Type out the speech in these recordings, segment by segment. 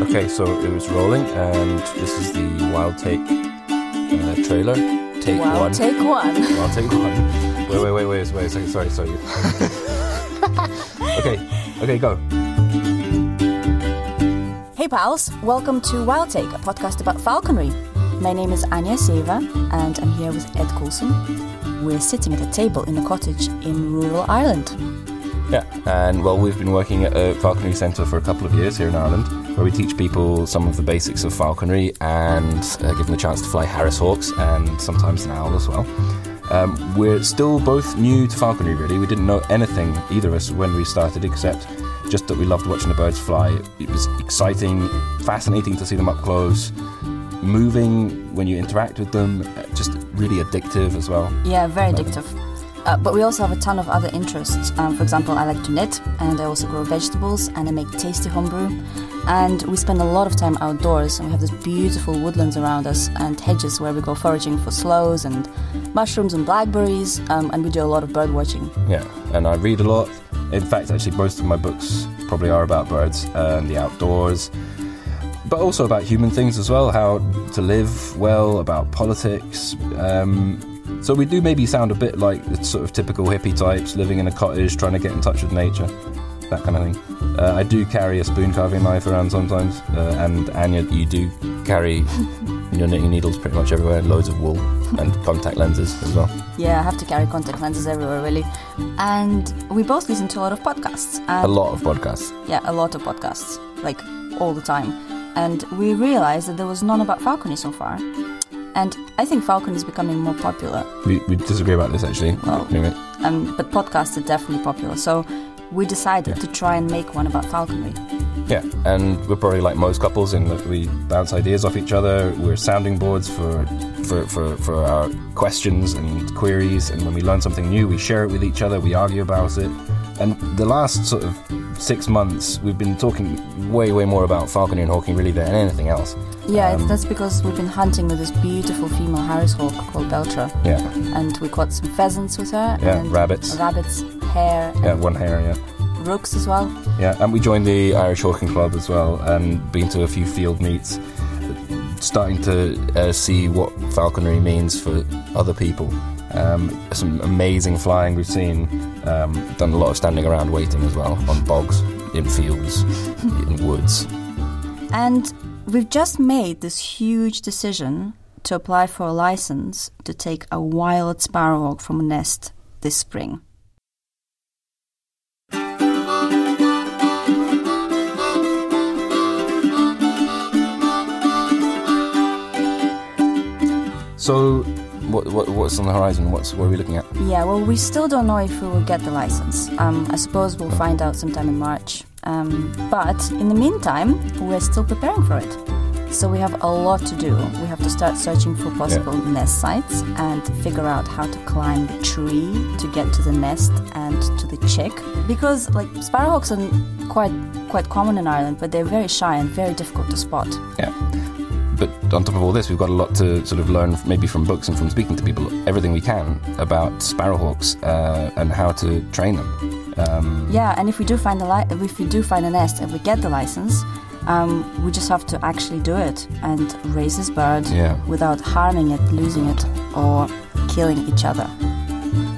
Okay, so it was rolling, and this is the Wild Take uh, trailer. Take Well, one. take one. Wild Take one. Wait, wait, wait, wait, wait a second. Sorry, sorry. okay, okay, go. Hey pals, welcome to Wild Take, a podcast about falconry. My name is Anya Seva, and I'm here with Ed Coulson. We're sitting at a table in a cottage in rural Ireland. Yeah, and well, we've been working at a falconry centre for a couple of years here in Ireland, where we teach people some of the basics of falconry and uh, give them the chance to fly Harris hawks and sometimes an owl as well. Um, we're still both new to falconry, really. We didn't know anything, either of us, when we started, except just that we loved watching the birds fly. It was exciting, fascinating to see them up close, moving when you interact with them, uh, just really addictive as well. Yeah, very addictive. Uh, but we also have a ton of other interests. Um, for example, I like to knit, and I also grow vegetables, and I make tasty homebrew. And we spend a lot of time outdoors, and we have these beautiful woodlands around us and hedges where we go foraging for sloes and mushrooms and blackberries, um, and we do a lot of bird watching. Yeah, and I read a lot. In fact, actually, most of my books probably are about birds and the outdoors, but also about human things as well how to live well, about politics. Um, so we do maybe sound a bit like the sort of typical hippie types living in a cottage trying to get in touch with nature, that kind of thing. Uh, I do carry a spoon carving knife around sometimes, uh, and Anya, you do carry your knitting needles pretty much everywhere, loads of wool and contact lenses as well. Yeah, I have to carry contact lenses everywhere, really. And we both listen to a lot of podcasts. And A lot of podcasts. Yeah, a lot of podcasts, like all the time. And we realized that there was none about falconry so far. And I think Falcon is becoming more popular, We, we disagree about this actually. Well- Anyway. um, but podcasts are definitely popular. So we decided to try and make one about falconry. Yeah, and we're probably like most couples in that we bounce ideas off each other. We're sounding boards for, for, for, for our questions and queries, and when we learn something new, we share it with each other, we argue about it. And the last sort of six months, we've been talking way, way more about falconry and hawking really than anything else. Yeah, Um, that's because we've been hunting with this beautiful female Harris hawk called Beltra. Yeah, And we caught some pheasants with her. Yeah, and rabbits. Rabbits, hare, yeah, one hare, yeah. rooks as well. Yeah, and we joined the Irish Hawking Club as well, and been to a few field meets, starting to uh, see what falconry means for other people. Um, some amazing flying we've seen. Um, done a lot of standing around waiting as well on bogs, in fields, in woods. And we've just made this huge decision to apply for a license to take a wild sparrowhawk from a nest this spring. So, what, what, what's on the horizon? What's what are we looking at? Yeah, well, we still don't know if we will get the license. Um, I suppose we'll find out sometime in March. Um, but in the meantime, we're still preparing for it. So we have a lot to do. We have to start searching for possible nest sites and figure out how to climb the tree to get to the nest and to the chick. Because like sparrowhawks are quite quite common in Ireland, but they're very shy and very difficult to spot. Yeah. On top of all this, we've got a lot to sort of learn, maybe from books and from speaking to people, everything we can about sparrowhawks uh, and how to train them. Um, Yeah, and if we do find the li- if we do find a nest and we get the license, um, we just have to actually do it and raise this bird Yeah. without harming it, losing it, or killing each other.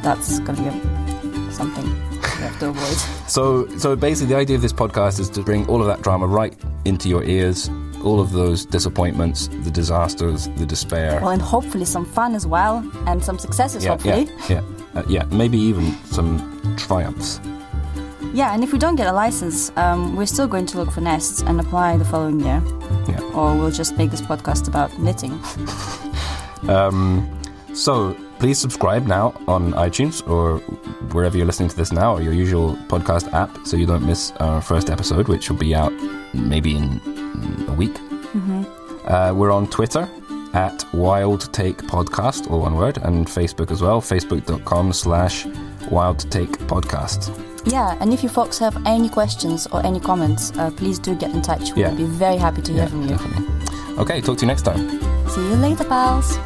That's gonna be something we have to avoid. So, so basically, the idea of this podcast is to bring all of that drama right into your ears, all of those disappointments, the disasters, the despair. Well, and hopefully some fun as well, and some successes. yeah, hopefully, yeah, yeah, uh, yeah. Maybe even some triumphs. yeah. And if we don't get a license, um, we're still going to look for nests and apply the following year, Yeah. or we'll just make this podcast about knitting. Um, so please subscribe now on iTunes or wherever you're listening to this now, or your usual podcast app, so you don't miss our first episode, which will be out maybe in week. Uh, we're on Twitter at Wild Take Podcast, all one word, and Facebook as well, facebook.com slash Wild Take Podcast. Yeah, and if you folks have any questions or any comments, uh, please do get in touch. We'll Yeah. be very happy to hear from you. definitely. Okay, talk to you next time. See you later, pals.